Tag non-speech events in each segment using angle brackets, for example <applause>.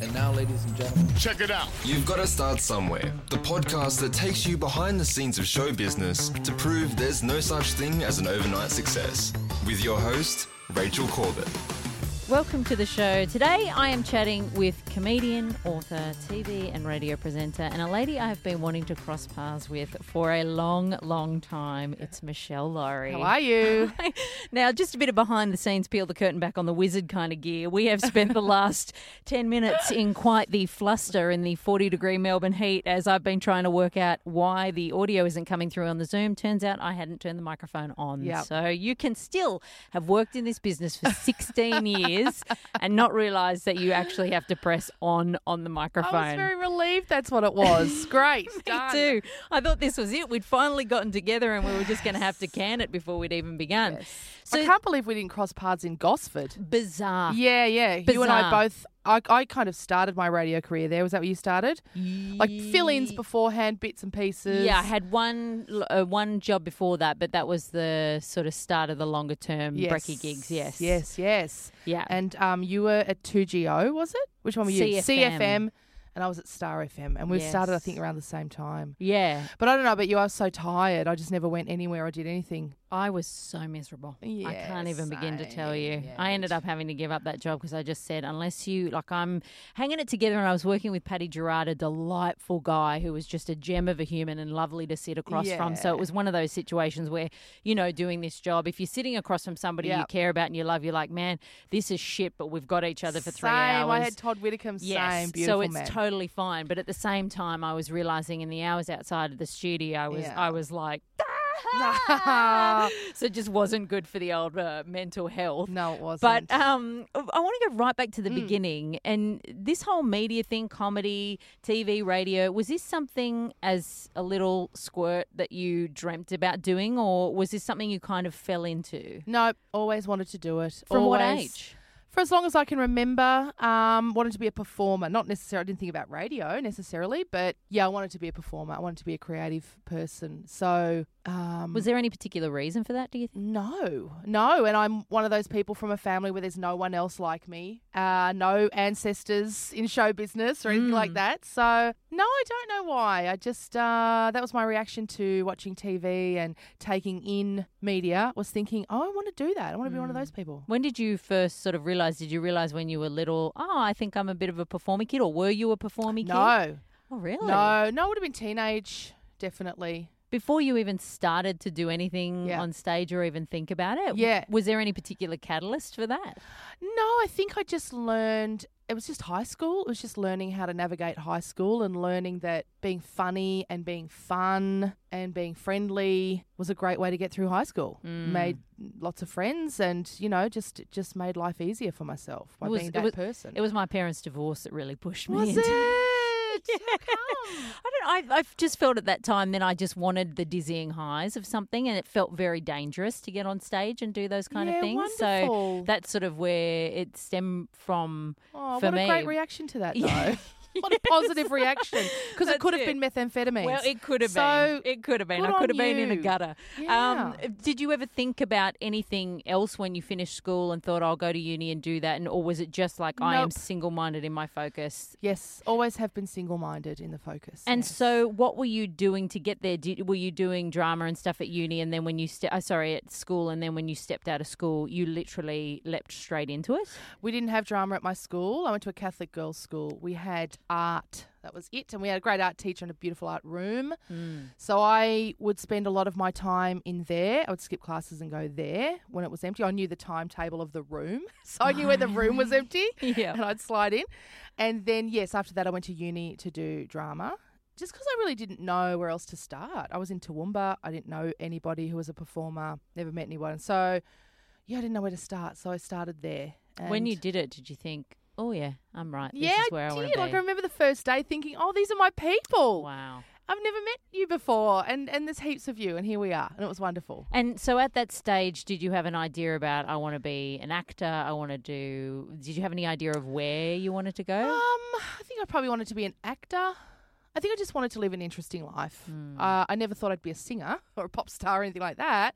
And now, ladies and gentlemen, Check it out. You've got to start somewhere. The podcast that takes you behind the scenes of show business to prove there's no such thing as an overnight success. With your host, Rachel Corbett. Welcome to the show. Today I am chatting with comedian, author, TV and radio presenter, and a lady I have been wanting to cross paths with for a long, long time. It's Meshel Laurie. How are you? <laughs> now, just a bit of behind the scenes, peel the curtain back on the wizard kind of gear. We have spent the <laughs> last 10 minutes in quite the fluster in the 40 degree Melbourne heat as I've been trying to work out why the audio isn't coming through on the Zoom. Turns out I hadn't turned the microphone on. Yep. So you can still have worked in this business for 16 <laughs> years and not realize that you actually have to press on on the microphone. I was very relieved that's what it was. <laughs> Great. Me too. I thought this was it. We'd finally gotten together and we were just going to have to can it before we'd even begun. So I can't believe we didn't cross paths in Gosford. bizarre. Yeah, yeah. You and I both. I, I kind of started my radio career there. Was that where you started? Like fill-ins beforehand, bits and pieces. Yeah, I had one uh, one job before that, but that was the sort of start of the longer term yes. brekkie gigs. Yes, Yes, yes. yeah. And um, you were at 2GO, was it? Which one were you? CFM. And I was at Star FM. And we Yes. started, I think, around the same time. yeah, But I don't know, but you, I was so tired. I just never went anywhere or did anything. I was so miserable. Yeah, I can't even begin to tell you. same, I ended up having to give up that job because I just said, unless you, like, I'm hanging it together and I was working with Paddy Gerard, a delightful guy who was just a gem of a human and lovely to sit across from. So it was one of those situations where, you know, doing this job, if you're sitting across from somebody you care about and you love, you're like, man, this is shit, but we've got each other for three same. hours. I had Todd Whittaker. Yes, Same. Beautiful so it's man. totally fine. But at the same time, I was realizing in the hours outside of the studio, I was Yeah. I was like, <laughs> so it just wasn't good for the old uh, mental health. no, it wasn't. But um, I want to go right back to the Mm. beginning and this whole media thing, comedy, TV, radio. Was this something as a little squirt that you dreamt about doing, or was this something you kind of fell into? No, always wanted to do it. From what age? For as long as I can remember, um, wanted to be a performer. Not necessarily, I didn't think about radio necessarily, but yeah, I wanted to be a performer. I wanted to be a creative person. So, um, Was there any particular reason for that? Do you think? no, no. And I'm one of those people from a family where there's no one else like me, uh, no ancestors in show business or anything like Mm. that. So, no, I don't know why. I just, uh, that was my reaction to watching TV and taking in media, was thinking, oh, I want to do that. I want to be one of Mm. those people. When did you first sort of realize? Did you realize when you were little? Oh, I think I'm a bit of a performing kid, or were you a performing kid? No, Oh, really? no, no, it would have been teenage, definitely. Before you even started to do anything Yeah. on stage or even think about it. Yeah. Was there any particular catalyst for that? No, I think I just learned. It was just high school. It was just learning how to navigate high school and learning that being funny and being fun and being friendly was a great way to get through high school. Mm. Made lots of friends and you know just just made life easier for myself by It was- being it that was- person. It was my parents' divorce that really pushed me. Was into it? <laughs> I don't. I, I just felt at that time then I just wanted the dizzying highs of something, and it felt very dangerous to get on stage and do those kind Yeah, of things. So that's sort of where it stemmed from. Oh, for what a great reaction to that, <laughs> though. <laughs> What a positive reaction. Because it could have been methamphetamine. Well, it could have So, been. It could have been. I could have been in a gutter. Yeah. Um, did you ever think about anything else when you finished school and thought I'll go to uni and do that, and or was it just like I am single-minded in my focus? yes, always have been single minded in the focus. And yes. so, what were you doing to get there? Did, were you doing drama and stuff at uni, and then when you ste- uh, sorry at school, and then when you stepped out of school, you literally leapt straight into it? We didn't have drama at my school. I went to a Catholic girls' school. We had art. That was it. And we had a great art teacher and a beautiful art room. Mm. So I would spend a lot of my time in there. I would skip classes and go there when it was empty. I knew the timetable of the room. <laughs> So I knew where the room was <laughs> empty. <laughs> Yeah. And I'd slide in. And then, yes, after that, I went to uni to do drama. Just because I really didn't know where else to start. I was in Toowoomba. I didn't know anybody who was a performer, never met anyone. So, yeah, I didn't know where to start. So I started there. when you did it, did you think, oh yeah, I'm right. This yeah, is where I, I did. be. Like I remember the first day thinking, "Oh, these are my people. wow. I've never met you before, and and there's heaps of you, and here we are, and it was wonderful." And so at that stage, did you have an idea about I want to be an actor? I want to do. Did you have any idea of where you wanted to go? Um, I think I probably wanted to be an actor. I think I just wanted to live an interesting life. Hmm. Uh, I never thought I'd be a singer <laughs> or a pop star or anything like that,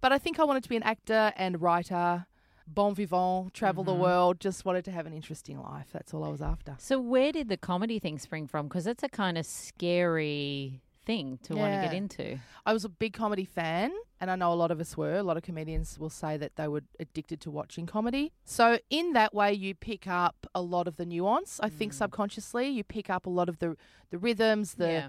but I think I wanted to be an actor and writer. Bon vivant, travel Mm-hmm. the world, just wanted to have an interesting life. That's all I was after. So where did the comedy thing spring from? Because it's a kind of scary thing to want to get into. I was a big comedy fan, and I know a lot of us were. A lot of comedians will say that they were addicted to watching comedy. So, in that way, you pick up a lot of the nuance. I think subconsciously, you pick up a lot of the the rhythms, the yeah.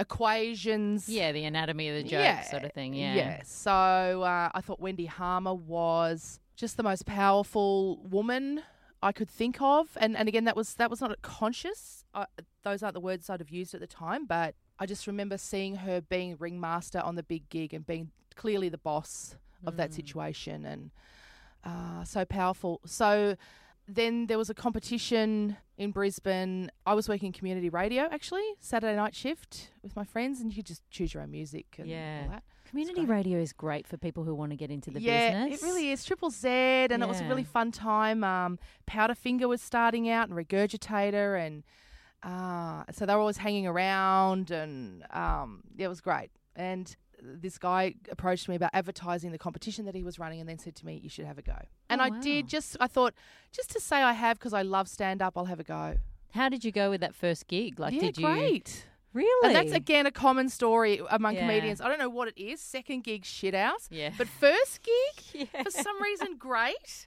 equations. Yeah, the anatomy of the joke Yeah, sort of thing. Yeah. Yeah. So uh, I thought Wendy Harmer was just the most powerful woman I could think of, and and again that was that was not conscious. Uh, those aren't the words I'd have used at the time, but I just remember seeing her being ringmaster on the big gig and being clearly the boss of that situation, and uh, so powerful. So. Then there was a competition in Brisbane. I was working community radio actually, Saturday night shift with my friends, and you could just choose your own music and Yeah. all that. Community radio is great for people who want to get into the yeah, business. it really is. Triple Z, and it was a really fun time. Um, Powderfinger was starting out, and Regurgitator, and uh, so they were always hanging around, and um, yeah, it was great. And this guy approached me about advertising the competition that he was running, and then said to me, "You should have a go." And Oh, I wow. did. Just I thought, just to say I have because I love stand up, I'll have a go. How did you go with that first gig? Like, yeah, did you great. Really? And that's again a common story among Yeah. comedians. I don't know what it is. Second gig, shit house. Yeah. But first gig, <laughs> Yeah. for some reason great.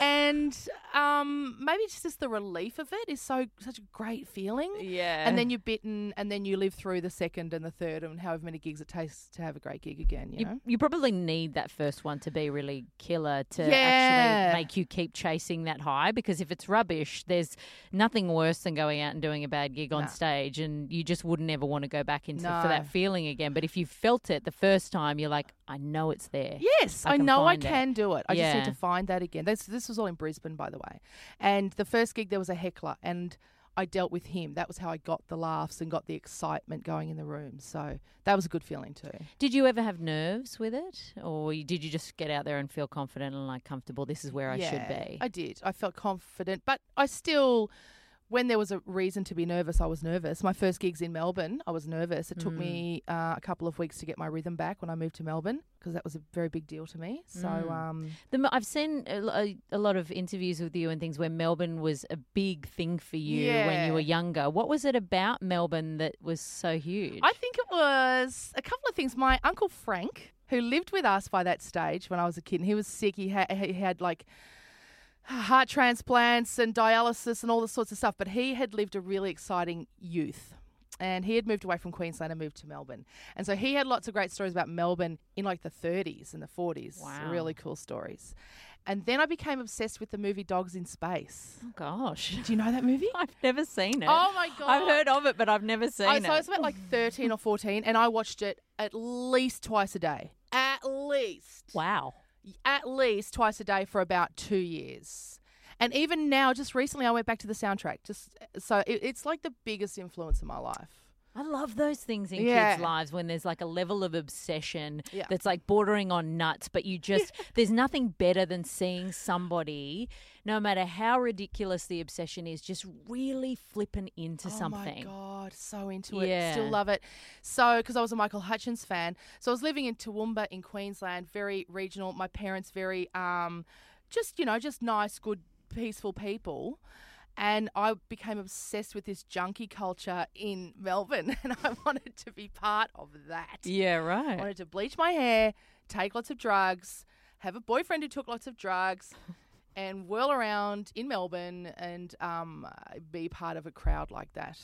And um, maybe it's just the relief of it is so such a great feeling. Yeah. And then you're bitten, and then you live through the second and the third, and however many gigs it takes to have a great gig again. You, You, know, you probably need that first one to be really killer to Yeah. actually make you keep chasing that high because if it's rubbish, there's nothing worse than going out and doing a bad gig on No. stage and you just wouldn't ever want to go back into for that feeling again. But if you felt it the first time, you're like, I know it's there. Yes, I I, know I find it. can do it. I just need to find that again. This this was all in Brisbane, by the way. And the first gig there was a heckler, and I dealt with him. That was how I got the laughs and got the excitement going in the room. So that was a good feeling too. Did you ever have nerves with it? Or did you just get out there and feel confident and like comfortable? This is where I should be. I did. I felt confident, but I still. When there was a reason to be nervous, I was nervous. My first gigs in Melbourne, I was nervous. It took Mm. me uh, a couple of weeks to get my rhythm back when I moved to Melbourne because that was a very big deal to me. So, Mm. um, The, I've seen a, a- lot of interviews with you and things where Melbourne was a big thing for you when you were younger. What was it about Melbourne that was so huge? I think it was a couple of things. My uncle Frank, who lived with us by that stage when I was a kid, and he was sick. He had he had like heart transplants and dialysis and all this sorts of stuff. But he had lived a really exciting youth. And he had moved away from Queensland and moved to Melbourne. And so he had lots of great stories about Melbourne in like the 30s and the 40s. Wow. Really cool stories. And then I became obsessed with the movie Dogs in Space. oh gosh, Do you know that movie? <laughs> I've never seen it. Oh my God. I've heard of it, but I've never seen I, it. so I was about like 13 or 14, and I watched it at least twice a day. At least. wow. At least twice a day for about two years. And even now, just recently, I went back to the soundtrack. Just so it, it's like the biggest influence in my life. I love those things in Yeah. kids' lives when there's like a level of obsession Yeah. that's like bordering on nuts, but you just, <laughs> there's nothing better than seeing somebody, no matter how ridiculous the obsession is, just really flipping into something. Oh my god, so into it. Yeah. Still love it. So because I was a Michael Hutchence fan, so I was living in Toowoomba in Queensland, very regional. My parents very um, just you know, just nice, good, peaceful people. And I became obsessed with this junkie culture in Melbourne, <laughs> and I wanted to be part of that. Yeah, right. I right. wanted to bleach my hair, take lots of drugs, have a boyfriend who took lots of drugs, and whirl around in Melbourne and um, be part of a crowd like that.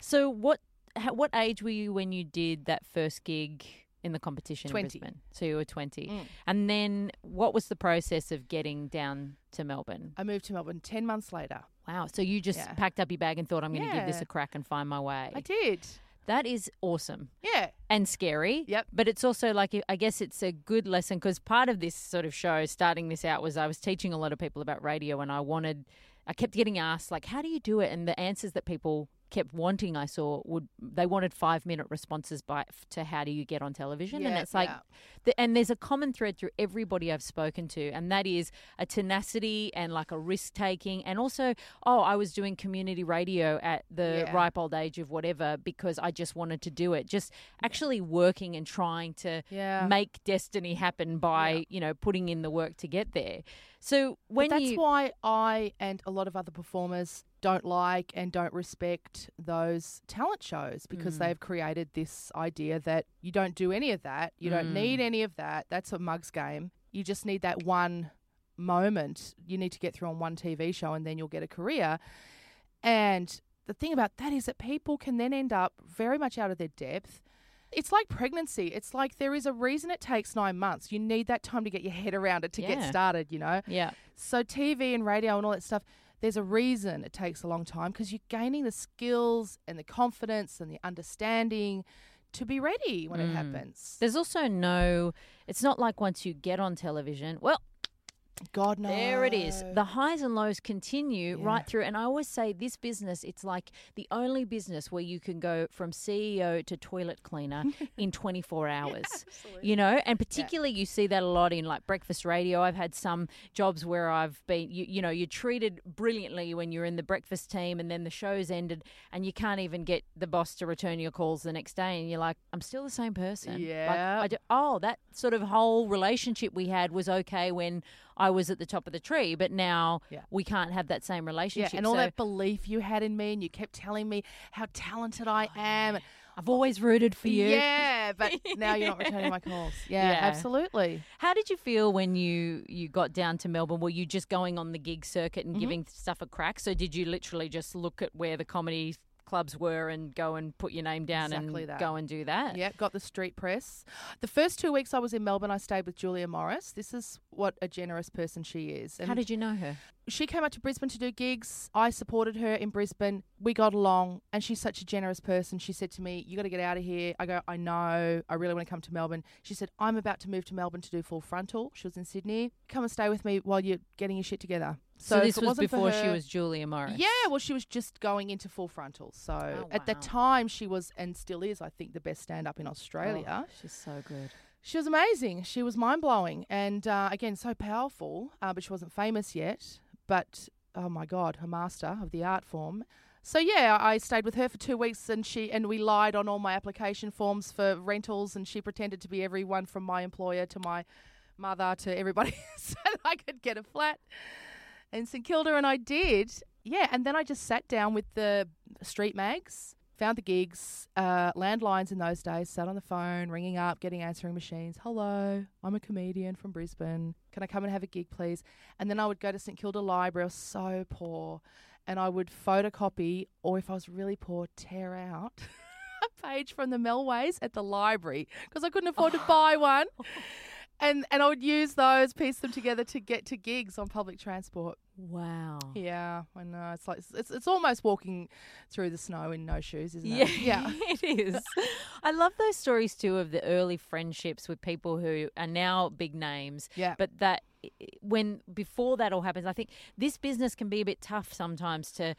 So what how, what age were you when you did that first gig in the competition 20. in Brisbane? So you were 20. Mm. And then what was the process of getting down to Melbourne? I moved to Melbourne 10 months later. Wow. So you just Yeah. packed up your bag and thought I'm going to give this a crack and find my way. I did. That is awesome. Yeah. and scary. Yep. But it's also like I guess it's a good lesson because part of this sort of show, starting this out, was I was teaching a lot of people about radio, and I wanted, I kept getting asked like, how do you do it? And the answers that people kept wanting, I saw would they wanted five minute responses by to how do you get on television, and it's like, yeah. the, and there's a common thread through everybody I've spoken to, and that is a tenacity and like a risk taking, and also, oh, I was doing community radio at the Yeah. ripe old age of whatever because I just wanted to do it. Just actually working and trying to Yeah. make destiny happen by you know putting in the work to get there. So when but that's you why I and a lot of other performers don't like and don't respect those talent shows because Mm. they've created this idea that you don't do any of that. You don't Mm. need any of that. That's a mug's game. You just need that one moment. You need to get through on one TV show and then you'll get a career. And the thing about that is that people can then end up very much out of their depth. It's like pregnancy. It's like there is a reason it takes nine months. You need that time to get your head around it to Yeah. get started, you know? yeah So TV and radio and all that stuff, there's a reason it takes a long time because you're gaining the skills and the confidence and the understanding to be ready when it Mm. happens. there's also no it's not like once you get on television well God knows. There it is. The highs and lows continue Yeah. right through. And I always say this business, it's like the only business where you can go from CEO to toilet cleaner <laughs> in 24 hours. You know, and particularly you see that a lot in like breakfast radio. I've had some jobs where I've been, you, you know, you're treated brilliantly when you're in the breakfast team and then the show's ended and you can't even get the boss to return your calls the next day. And you're like, I'm still the same person. Like, Yeah. I do, oh, that sort of whole relationship we had was okay when I was at the top of the tree, but now Yeah. we can't have that same Yeah, relationship. and all So that belief you had in me, and you kept telling me how talented I am. I've always rooted for you. Yeah, but <laughs> now you're not returning my calls. Yeah, Yeah. absolutely. How did you feel when you you got down to Melbourne? Were you just going on the gig circuit Mm-hmm. and giving stuff a crack? So did you literally just look at where the comedy clubs were and go and put your name down Exactly and that. go and do that? Yeah, got the street press. The first two weeks I was in Melbourne, I stayed with Julia Morris. This is what a generous person she is. How did you know her? she came up to Brisbane to do gigs. I supported her in Brisbane. We got along, and she's such a generous person. She said to me, "You got to get out of here." I go, "I know. I really want to come to Melbourne." She said, "I'm about to move to Melbourne to do Full Frontal." She was in Sydney. Come and stay with me while you're getting your shit together. So, if this was before she was Julia Morris. Yeah, well, she was just going into Full Frontal. So Oh, at the time, she was and still is, I think, the best stand up in Australia. Oh, she's so good. She was amazing. She was mind blowing, and uh, again, so powerful. Uh, but she wasn't famous yet. But oh my god, her master of the art form. So yeah, I stayed with her for two weeks, and she and we lied on all my application forms for rentals, and she pretended to be everyone from my employer to my mother to everybody, <laughs> so that I could get a flat in St Kilda, and I did. Yeah, and then I just sat down with the street mags, found the gigs, uh, landlines in those days, sat on the phone, ringing up, getting answering machines. Hello, I'm a comedian from Brisbane. Can I come and have a gig, please? And then I would go to St Kilda Library. I was so poor. And I would photocopy, or if I was really poor, tear out <laughs> a page from the Melways at the library because I couldn't afford to buy <laughs> one. And, and I would use those, piece them together to get to gigs on public transport. Wow. Yeah, I know. It's like it's it's almost walking through the snow in no shoes, isn't it? Yeah, it? Yeah. <laughs> it is. I love those stories too of the early friendships with people who are now big names. Yeah. But that when before that all happens, I think this business can be a bit tough sometimes to,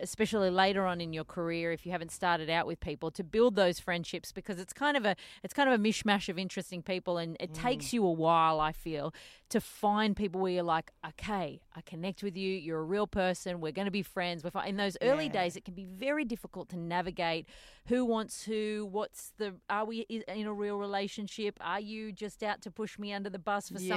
especially later on in your career, if you haven't started out with people, to build those friendships because it's kind of a it's kind of a mishmash of interesting people, and it mm. takes you a while. I feel to find people where you're like, okay, I connect with you. You're a real person. We're going to be friends. We're fi-. in those early Yeah. days. It can be very difficult to navigate who wants who. What's the? Are we in a real relationship? Are you just out to push me under the bus for something?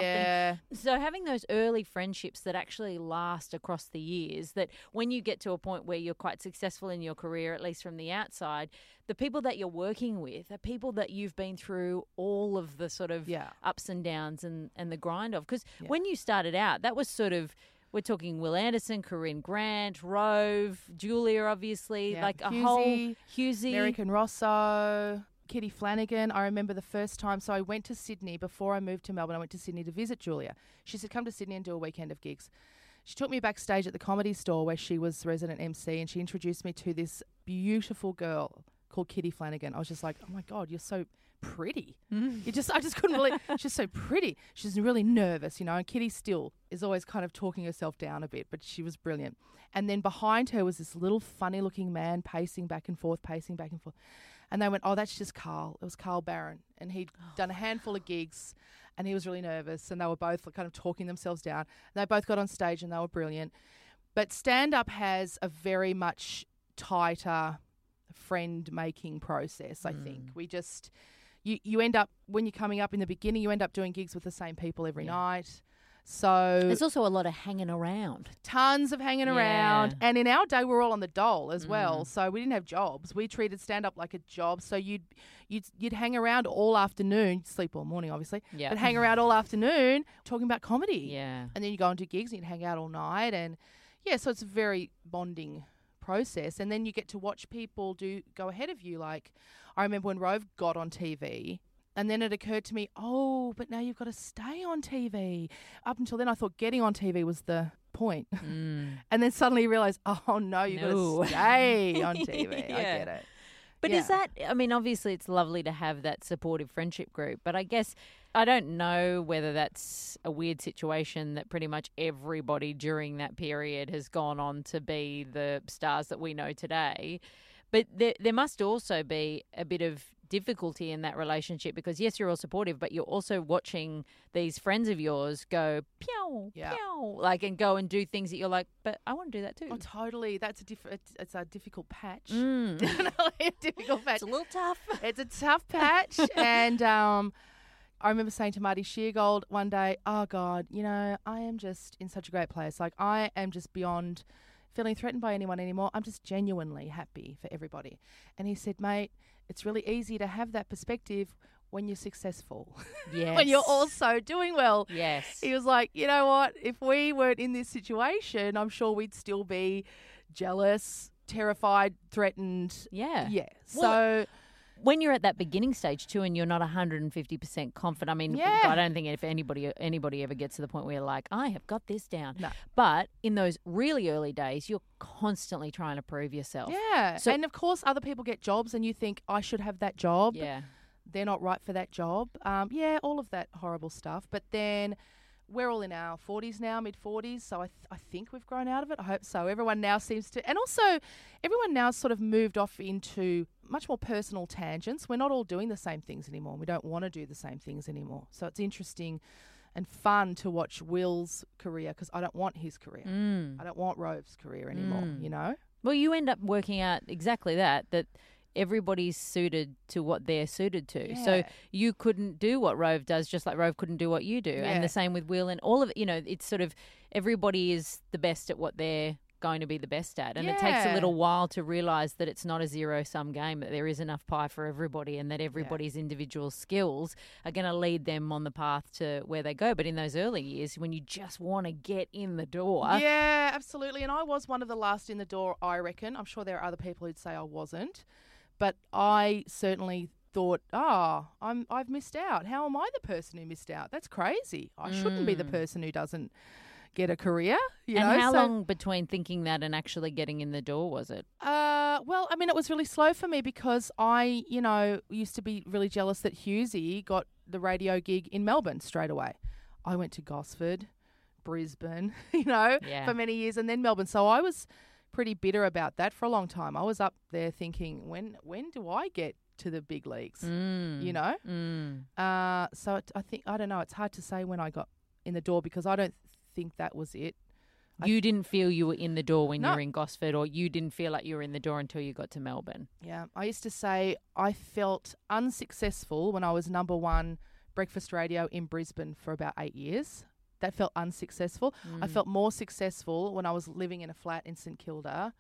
So having those early friendships that actually last across the years, that when you get to a point where you're quite successful in your career, at least from the outside, the people that you're working with are people that you've been through all of the sort of Yeah. ups and downs and, and the grind of. Because Yeah. when you started out, that was sort of we're talking Wil Anderson, Corinne Grant, Rove, Julia, obviously, Yeah. like a Hughesy, whole Hughesy. American Rosso, Kitty Flanagan. I remember the first time. So I went to Sydney before I moved to Melbourne. I went to Sydney to visit Julia. She said, "Come to Sydney and do a weekend of gigs." She took me backstage at the comedy store where she was resident MC, and she introduced me to this beautiful girl called Kitty Flanagan. I was just like, "Oh my god, you're so." Pretty. Mm. You just, I just couldn't believe <laughs> she's so pretty. She's really nervous, you know. And Kitty still is always kind of talking herself down a bit, but she was brilliant. And then behind her was this little funny looking man pacing back and forth, pacing back and forth. And they went, Oh, that's just Carl. It was Carl Barron. And he'd oh. done a handful of gigs and he was really nervous. And they were both kind of talking themselves down. And they both got on stage and they were brilliant. But stand up has a very much tighter friend making process, I think. Mm. We just, you, you end up, when you're coming up in the beginning, you end up doing gigs with the same people every Yeah. night. So There's also a lot of hanging around. tons of hanging around. And in our day, we are all on the dole as well. Mm. So we didn't have jobs. We treated stand up like a job. So you'd you'd you'd hang around all afternoon, you'd sleep all morning, obviously, Yeah. but hang around all afternoon talking about comedy. Yeah. And then you go and do gigs and you'd hang out all night. And yeah, so it's a very bonding process. And then you get to watch people do go ahead of you. Like I remember when Rove got on TV. And then it occurred to me, oh, but now you've got to stay on TV. Up until then, I thought getting on TV was the point. <laughs> Mm. And then suddenly you realize, oh no, you've No. got to stay <laughs> on TV. I get it. But is that, I mean, obviously it's lovely to have that supportive friendship group, but I guess I don't know whether that's a weird situation that pretty much everybody during that period has gone on to be the stars that we know today. But there, there must also be a bit of difficulty in that relationship because, yes, you're all supportive, but you're also watching these friends of yours go, pew, Yeah. pew, like, and go and do things that you're like, but I want to do that too. Oh, totally. That's a diff- it's, it's a difficult patch. Mm. <laughs> Definitely a difficult patch. It's a little tough. <laughs> it's a tough patch. <laughs> and um, I remember saying to Marty Sheargold one day, "Oh God, you know, I am just in such a great place. Like I am just beyond feeling threatened by anyone anymore. I'm just genuinely happy for everybody." And he said, "Mate, it's really easy to have that perspective." When you're successful, Yes. <laughs> when you're also doing well, Yes. he was like, you know what? If we weren't in this situation, I'm sure we'd still be jealous, terrified, threatened. Yeah. Yeah. Well, So When you're at that beginning stage too, and you're not 150 percent confident. I mean, Yeah. I don't think if anybody anybody ever gets to the point where you're like, I have got this down. No. But in those really early days, you're constantly trying to prove yourself. Yeah. So- and of course, other people get jobs, and you think, I should have that job. Yeah. They're not right for that job. Um, yeah, all of that horrible stuff. But then we're all in our 40s now, mid 40s. So I, th- I think we've grown out of it. I hope so. Everyone now seems to. And also, everyone now sort of moved off into much more personal tangents. We're not all doing the same things anymore. We don't want to do the same things anymore. So it's interesting and fun to watch Wil's career because I don't want his career. Mm. I don't want Rove's career anymore, Mm. you know? Well, you end up working out exactly that. That everybody's suited to what they're suited to. So you couldn't do what Rove does, just like Rove couldn't do what you do, Yeah. and the same with Wil and all of it. You know, it's sort of everybody is the best at what they're going to be the best at, and it takes a little while to realize that it's not a zero sum game. That there is enough pie for everybody, and that everybody's individual skills are going to lead them on the path to where they go. But in those early years, when you just want to get in the door, Yeah, absolutely. And I was one of the last in the door, I reckon. I'm sure there are other people who'd say I wasn't. But I certainly thought, ah, I'm I've missed out. How am I the person who missed out? That's crazy. I shouldn't be the person who doesn't get a career. You and know? how So- long between thinking that and actually getting in the door was it? Uh, well, I mean, it was really slow for me because I, you know, used to be really jealous that Hughesy got the radio gig in Melbourne straight away. I went to Gosford, Brisbane, <laughs> you know, Yeah. for many years, and then Melbourne. So I was pretty bitter about that for a long time. I was up there thinking, when when do I get to the big leagues? Mm. You know. Mm. Uh, so it, I think I don't know. It's hard to say when I got in the door because I don't think that was it. You didn't feel you were in the door when you were in Gosford, or you didn't feel like you were in the door until you got to Melbourne. Yeah, I used to say I felt unsuccessful when I was number one breakfast radio in Brisbane for about eight years. That felt unsuccessful. Mm. I felt more successful when I was living in a flat in St Kilda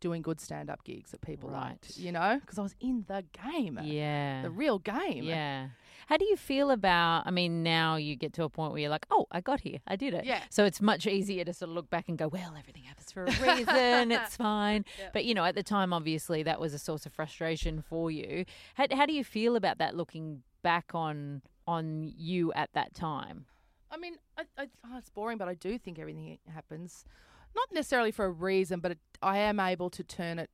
doing good stand up gigs that people liked, you know, because I was in the game, Yeah. the real game. Yeah. How do you feel about? I mean, now you get to a point where you're like, "Oh, I got here, I did it." Yeah. So it's much easier to sort of look back and go, "Well, everything happens for a <laughs> reason. it's fine." But you know, at the time, obviously, that was a source of frustration for you. How, how do you feel about that? Looking back on on you at that time. I mean, I, I, oh, it's boring, but I do think everything happens, not necessarily for a reason, but it, I am able to turn it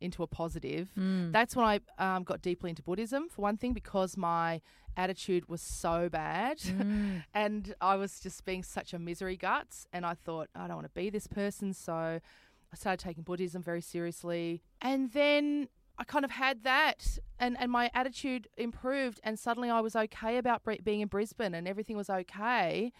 into a positive. Mm. That's when I um, got deeply into Buddhism, for one thing, because my attitude was so bad. <laughs> Mm. and I was just being such a misery guts. And I thought, I don't want to be this person. So I started taking Buddhism very seriously. And then I kind of had that, and, and my attitude improved. And suddenly I was okay about being in Brisbane and everything was okay.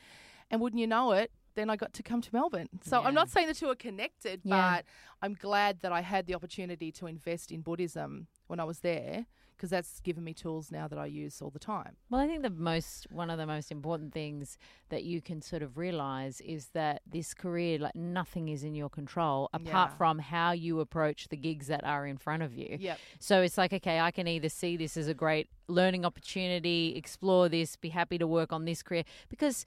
And wouldn't you know it, then I got to come to Melbourne. So Yeah. I'm not saying the two are connected, Yeah. but I'm glad that I had the opportunity to invest in Buddhism when I was there because that's given me tools now that I use all the time. Well, I think the most one of the most important things that you can sort of realize is that this career, like nothing is in your control apart Yeah. from how you approach the gigs that are in front of you. Yep. So it's like, okay, I can either see this as a great learning opportunity, explore this, be happy to work on this career. Because,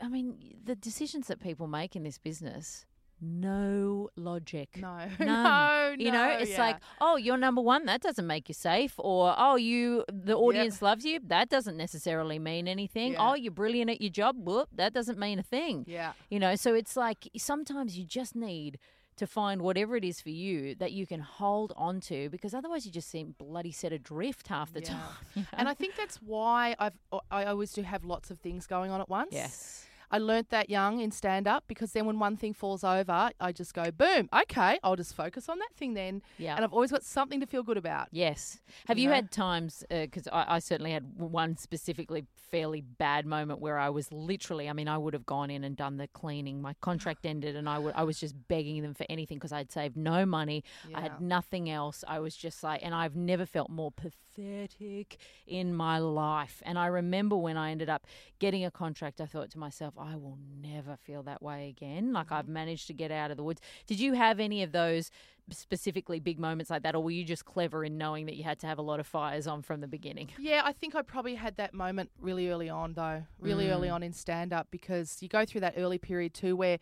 I mean, the decisions that people make in this business, no logic. No, <laughs> None. no, You know, no, it's yeah. like, oh, you're number one. That doesn't make you safe. Or, oh, you, the audience loves you. That doesn't necessarily mean anything. Yeah. Oh, you're brilliant at your job. Whoop, that doesn't mean a thing. yeah, You know, so it's like sometimes you just need to find whatever it is for you that you can hold on to because otherwise you just seem bloody set adrift half the Yeah. time. <laughs> and I think that's why I've I always do have lots of things going on at once. yes. I learnt that young in stand up because then when one thing falls over, I just go boom. Okay, I'll just focus on that thing then, Yeah. and I've always got something to feel good about. Yes. Have You you, know? had times, uh, because I, I certainly had one specifically fairly bad moment where I was literally, I mean, I would have gone in and done the cleaning. My contract ended and I would, I was just begging them for anything because I'd saved no money. I had nothing else. I was just like, and I've never felt more pathetic in my life. And I remember when I ended up getting a contract, I thought to myself, I will never feel that way again. Like I've managed to get out of the woods. Did you have any of those specifically big moments like that, or were you just clever in knowing that you had to have a lot of fires on from the beginning? Yeah, I think I probably had that moment really early on, though, really early Mm. on in stand up because you go through that early period too where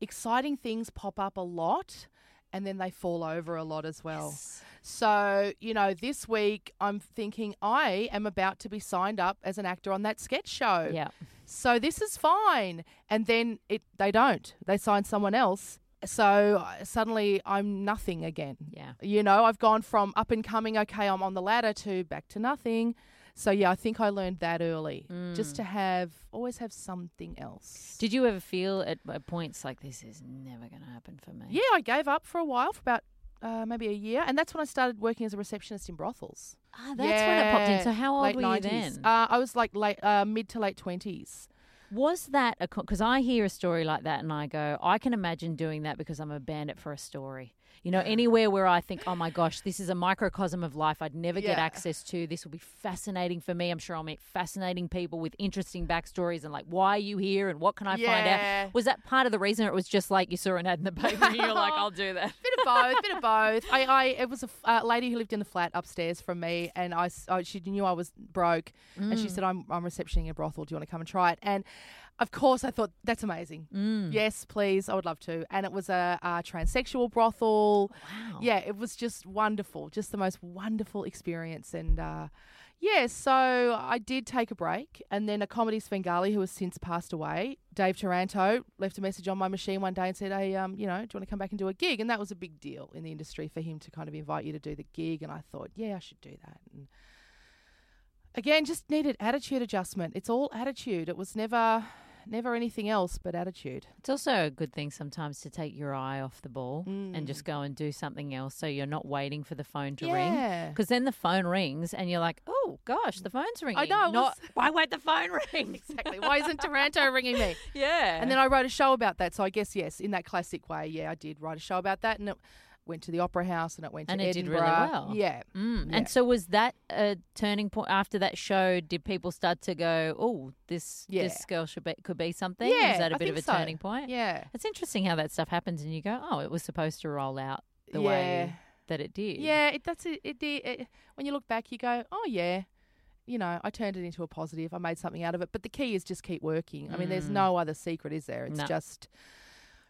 exciting things pop up a lot and then they fall over a lot as well. So, you know, this week I'm thinking I am about to be signed up as an actor on that sketch show. Yeah. So this is fine. And then it they don't. They sign someone else. So uh, suddenly I'm nothing again. Yeah. You know, I've gone from up and coming, okay, I'm on the ladder to back to nothing. So yeah, I think I learned that early. Just to have always have something else. Did you ever feel at, at points like this is never going to happen for me? yeah, I gave up for a while for about uh, maybe a year, and that's when I started working as a receptionist in brothels. Ah, that's when it popped in. So how old late were you 90s. then? Uh, I was like late, uh, mid to late twenties. Was that a because I hear a story like that and I go, I can imagine doing that because I'm a bandit for a story. You know, anywhere where I think, oh my gosh, this is a microcosm of life I'd never get Yeah. access to. This will be fascinating for me. I'm sure I'll meet fascinating people with interesting backstories and like, why are you here and what can I find out? Was that part of the reason, or it was just like you saw an ad in the paper and you're like, I'll do that? <laughs> bit of both, bit of both. <laughs> I, I it was a uh, lady who lived in the flat upstairs from me, and I, she knew I was broke, and Mm. she said, "I'm I'm receptioning a brothel. Do you want to come and try it?" And of course, I thought that's amazing. Mm. Yes, please, I would love to. And it was a, a transsexual brothel. Wow. Yeah, it was just wonderful, just the most wonderful experience, and. Uh, yeah, so I did take a break, and then a comedy Svengali who has since passed away, Dave Taranto, left a message on my machine one day and said, "Hey, um, you know, do you want to come back and do a gig?" And that was a big deal in the industry for him to kind of invite you to do the gig, and I thought, yeah, I should do that. And again, just needed attitude adjustment. It's all attitude. It was never, never anything else but attitude. It's also a good thing sometimes to take your eye off the ball and just mm. go and do something else so you're not waiting for the phone to ring. Because then the phone rings and you're like, oh gosh, the phone's ringing. I know, Not, was- <laughs> why won't the phone ring? Exactly. Why isn't Toronto <laughs> ringing me? yeah. And then I wrote a show about that. So I guess yes, in that classic way, yeah, I did write a show about that, and it went to the Opera House, and it went to And it did really Edinburgh. well. Yeah. Mm. Yeah. And so was that a turning point after that show? Did people start to go, oh, this Yeah. this girl should be, could be something? Yeah, Was that a I bit of a so. turning point? Yeah. It's interesting how that stuff happens and you go, oh, it was supposed to roll out the yeah. way that it did. Yeah, it, that's it, it, did- it. When you look back, you go, oh yeah, you know, I turned it into a positive. I made something out of it. But the key is just keep working. I mean, there's Mm. no other secret, is there? It's No. just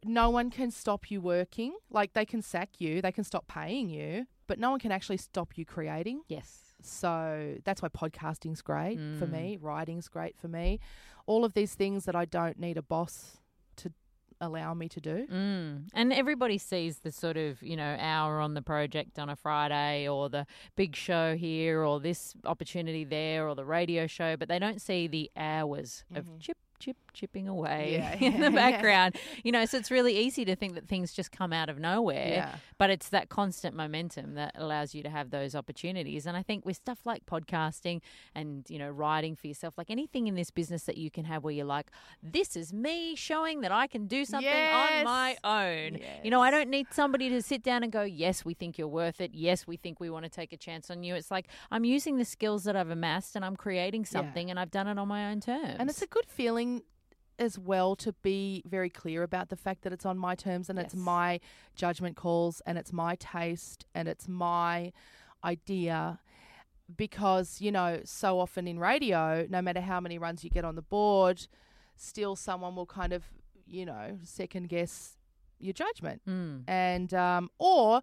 no one can stop you working. Like they can sack you, they can stop paying you, but no one can actually stop you creating. Yes. So that's why podcasting's great for Mm. me. Writing's great for me. All of these things that I don't need a boss to allow me to do. Mm. And everybody sees the sort of, you know, hour on the project on a Friday or the big show here or this opportunity there or the radio show, but they don't see the hours of chip, chip, chipping away Yeah, <laughs> in yeah, the <laughs> yeah. background. You know, so it's really easy to think that things just come out of nowhere. Yeah. But it's that constant momentum that allows you to have those opportunities. And I think with stuff like podcasting and, you know, writing for yourself, like anything in this business that you can have where you're like, this is me showing that I can do something on my Yes. own. You know, I don't need somebody to sit down and go, yes, we think you're worth it. Yes, we think we want to take a chance on you. It's like I'm using the skills that I've amassed and I'm creating something and I've done it on my own terms. And it's a good feeling as well to be very clear about the fact that it's on my terms and it's my judgment calls and it's my taste and it's my idea. Because you know so often in radio no matter how many runs you get on the board still someone will kind of you know second guess your judgment. Mm. and um, or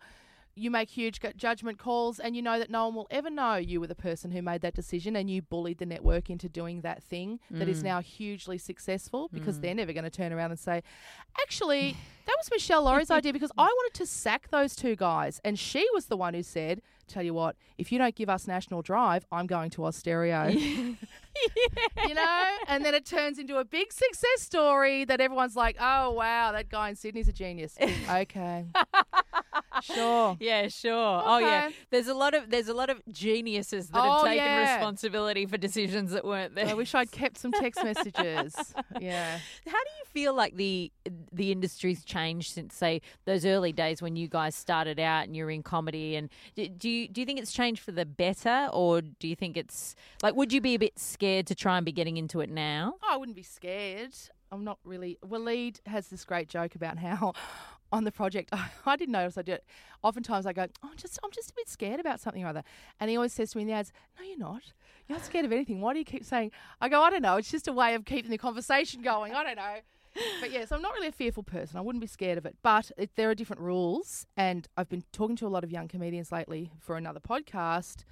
you make huge judgment calls and you know that no one will ever know you were the person who made that decision and you bullied the network into doing that thing that is Mm. now hugely successful because Mm. they're never going to turn around and say actually <laughs> that was meshel laurie's idea because i wanted to sack those two guys and she was the one who said tell you what if you don't give us national drive i'm going to austereo. <laughs> You know? And then it turns into a big success story that everyone's like oh wow that guy in sydney's a genius. <laughs> Okay sure <laughs> Yeah, sure. Oh yeah. There's a lot of there's a lot of geniuses that have Oh, taken yeah. responsibility for decisions that weren't there. i wish i'd <laughs> kept some text messages yeah How do you feel like the the industry's changed since say those early days when you guys started out and you're in comedy and do, do you do you think it's changed for the better or do you think it's like would you be a bit scared to try and be getting into it now? Oh, I wouldn't be scared. I'm not really. Waleed has this great joke about how on the project <laughs> I, didn't notice I did. it. Oftentimes I go, oh, I'm just I'm just a bit scared about something or other, and he always says to me in the ads, No, you're not. You're not scared of anything. Why do you keep saying? I go, I don't know. It's just a way of keeping the conversation going. I don't know. But yes, I'm not really a fearful person. I wouldn't be scared of it. But it, there are different rules, and I've been talking to a lot of young comedians lately for another podcast.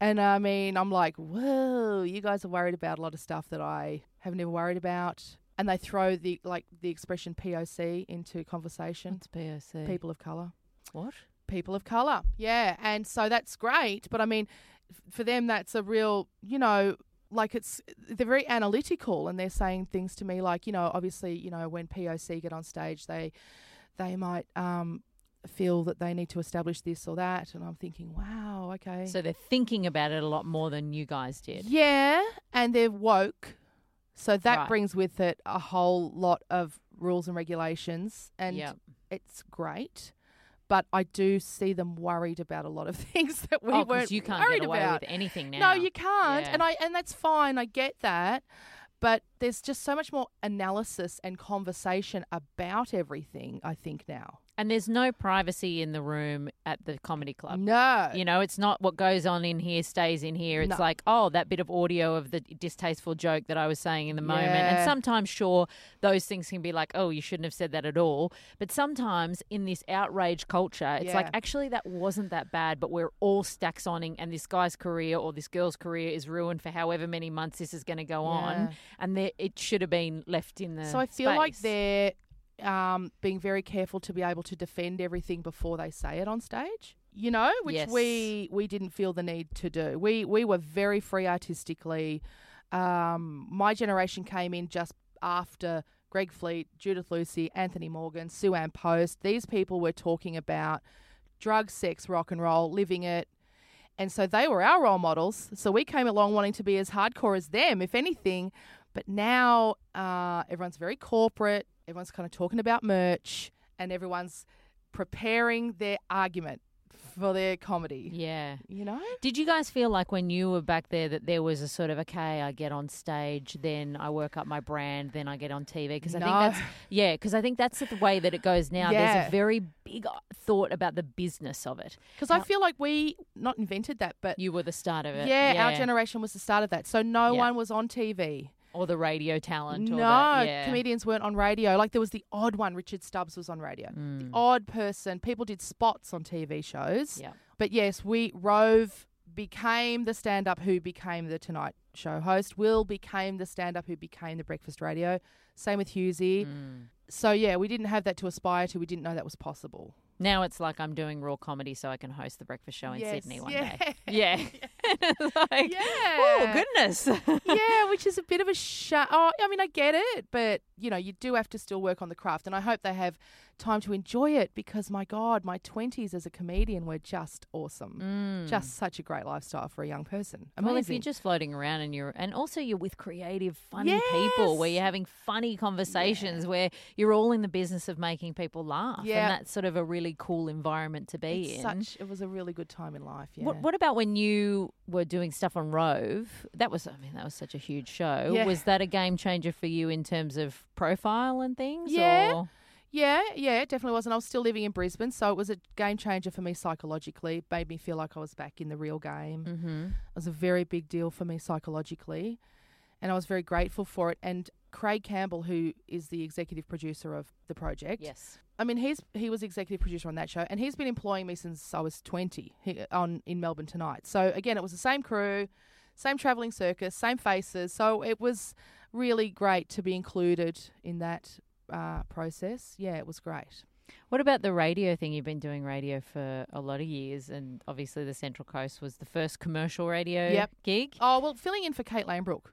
And I mean, I'm like, whoa, you guys are worried about a lot of stuff that I have never worried about. And they throw the like the expression POC into conversation. POC? People of color. What? People of color. Yeah. And so that's great. But I mean, f- for them, that's a real, you know, like it's, they're very analytical and they're saying things to me like, you know, obviously, you know, when POC get on stage, they, they might, um, feel that they need to establish this or that and I'm thinking wow okay So they're thinking about it a lot more than you guys did. Yeah, and they're woke. So that Right. brings with it a whole lot of rules and regulations, and Yep. it's great. But I do see them worried about a lot of <laughs> things that we oh, weren't you can't worried get away about. with anything now. No, you can't, Yeah. and I and that's fine. I get that, but there's just so much more analysis and conversation about everything. I think now. And there's no privacy in the room at the comedy club. No, You know, it's not what goes on in here stays in here. It's No. like, oh, that bit of audio of the distasteful joke that I was saying in the moment. And sometimes, sure, those things can be like, oh, you shouldn't have said that at all. But sometimes in this outrage culture, it's like, actually, that wasn't that bad, but we're all stacks oning, and this guy's career or this girl's career is ruined for however many months this is going to go on. And there- it should have been left in the. So I feel like they're um, being very careful to be able to defend everything before they say it on stage. You know, which Yes. we we didn't feel the need to do. We we were very free artistically. Um, my generation came in just after Greg Fleet, Judith Lucy, Anthony Morgan, Sue Ann Post. These people were talking about drug, sex, rock and roll, living it. And so they were our role models. So we came along wanting to be as hardcore as them, if anything. But now uh, everyone's very corporate. Everyone's kind of talking about merch, and everyone's preparing their argument for their comedy. Yeah. You know? Did you guys feel like when you were back there that there was a sort of okay, I get on stage, then I work up my brand, then I get on TV? Because I No. think that's yeah, because I think that's the way that it goes <laughs> now. There's a very big uh, thought about the business of it. Because I feel like we not invented that, but You were the start of it. yeah, our generation was the start of that. So no Yeah. one was on TV. Or the radio talent. No, yeah. comedians weren't on radio. Like there was the odd one. Richard Stubbs was on radio. Mm. The odd person. People did spots on TV shows. Yeah. But yes, we Rove became the stand-up who became the Tonight Show host. Wil became the stand-up who became the Breakfast Radio. Same with Hughesy. Mm. So yeah, we didn't have that to aspire to. We didn't know that was possible. Now it's like I'm doing raw comedy so I can host the breakfast show in Yes, Sydney one yeah. day. <laughs> Yeah. <laughs> like, oh, Yeah. oh goodness. <laughs> yeah, which is a bit of a shame. Oh, I mean, I get it, but you know, you do have to still work on the craft, and I hope they have time to enjoy it because my God, my twenties as a comedian were just awesome. Mm. Just such a great lifestyle for a young person. Amazing. Well, if you're just floating around and you're, and also you're with creative, funny people where you're having funny conversations where you're all in the business of making people laugh. Yeah. And that's sort of a really cool environment to be it's in. such, it was a really good time in life. Yeah. What, what about when you were doing stuff on Rove? That was, I mean, that was such a huge show. Yeah. Was that a game changer for you in terms of profile and things? Yeah. Or? Yeah, yeah, it definitely was. And I was still living in Brisbane, so it was a game changer for me psychologically. It made me feel like I was back in the real game. Mm-hmm. It was a very big deal for me psychologically, and I was very grateful for it. And Craig Campbell, who is the executive producer of the project, Yes. I mean, he's he was executive producer on that show, and he's been employing me since I was twenty he, on in Melbourne tonight. So again, it was the same crew, same travelling circus, same faces. So it was really great to be included in that uh, process. Yeah, it was great. What about the radio thing? You've been doing radio for a lot of years, and obviously the Central Coast was the first commercial radio Yep. gig. Oh well, filling in for Kate Langbroek.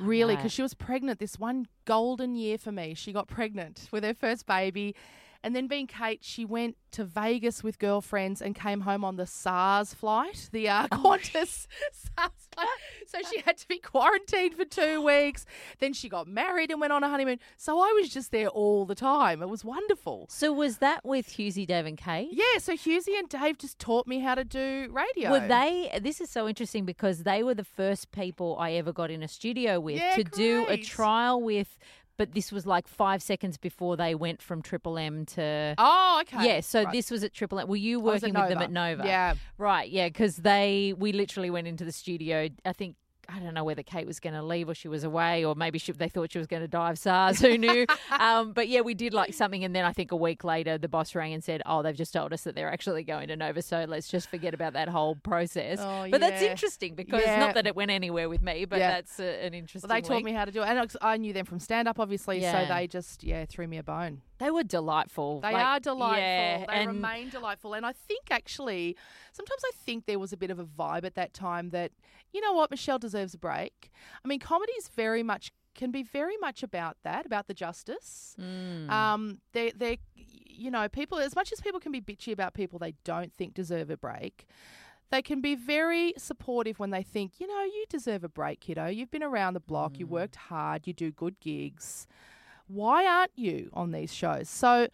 Really, right. because she was pregnant this one golden year for me. She got pregnant with her first baby. And then, being Kate, she went to Vegas with girlfriends and came home on the SARS flight, the uh, Qantas <laughs> SARS flight. So she had to be quarantined for two weeks. Then she got married and went on a honeymoon. So I was just there all the time. It was wonderful. So was that with Hughesy, Dave, and Kate? Yeah, so Hughesy and Dave just taught me how to do radio. Were they? This is so interesting because they were the first people I ever got in a studio with Yeah, to do a trial with. But this was like five seconds before they went from Triple M to. Oh, okay. Yeah, so Right. this was at Triple M. Were you working with them at Nova? Yeah. Right, yeah, because they we literally went into the studio. I think I don't know whether Kate was going to leave or she was away, or maybe she, they thought she was going to die of SARS. Who knew? <laughs> um, but yeah, we did like something, and then I think a week later, the boss rang and said, "Oh, they've just told us that they're actually going to Nova, so let's just forget about that whole process." Oh, but that's interesting because Yeah. not that it went anywhere with me, but Yeah. that's a, an interesting. Well, they taught week. me how to do it, and I- knew them from stand up, obviously. Yeah. So they just yeah threw me a bone. They were delightful. They Like, are delightful. Yeah, they remain delightful, and I think actually, sometimes I think there was a bit of a vibe at that time that you know what, Meshel deserves a break. I mean, comedy is very much can be very much about that, about the justice. Mm. Um, they they you know people as much as people can be bitchy about people they don't think deserve a break. They can be very supportive when they think, you know, you deserve a break, kiddo. You've been around the block, you worked hard, you do good gigs. Why aren't you on these shows? So,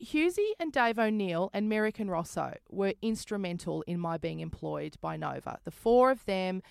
Hughesy and Dave O'Neill and Merrick and Rosso were instrumental in my being employed by Nova. The four of them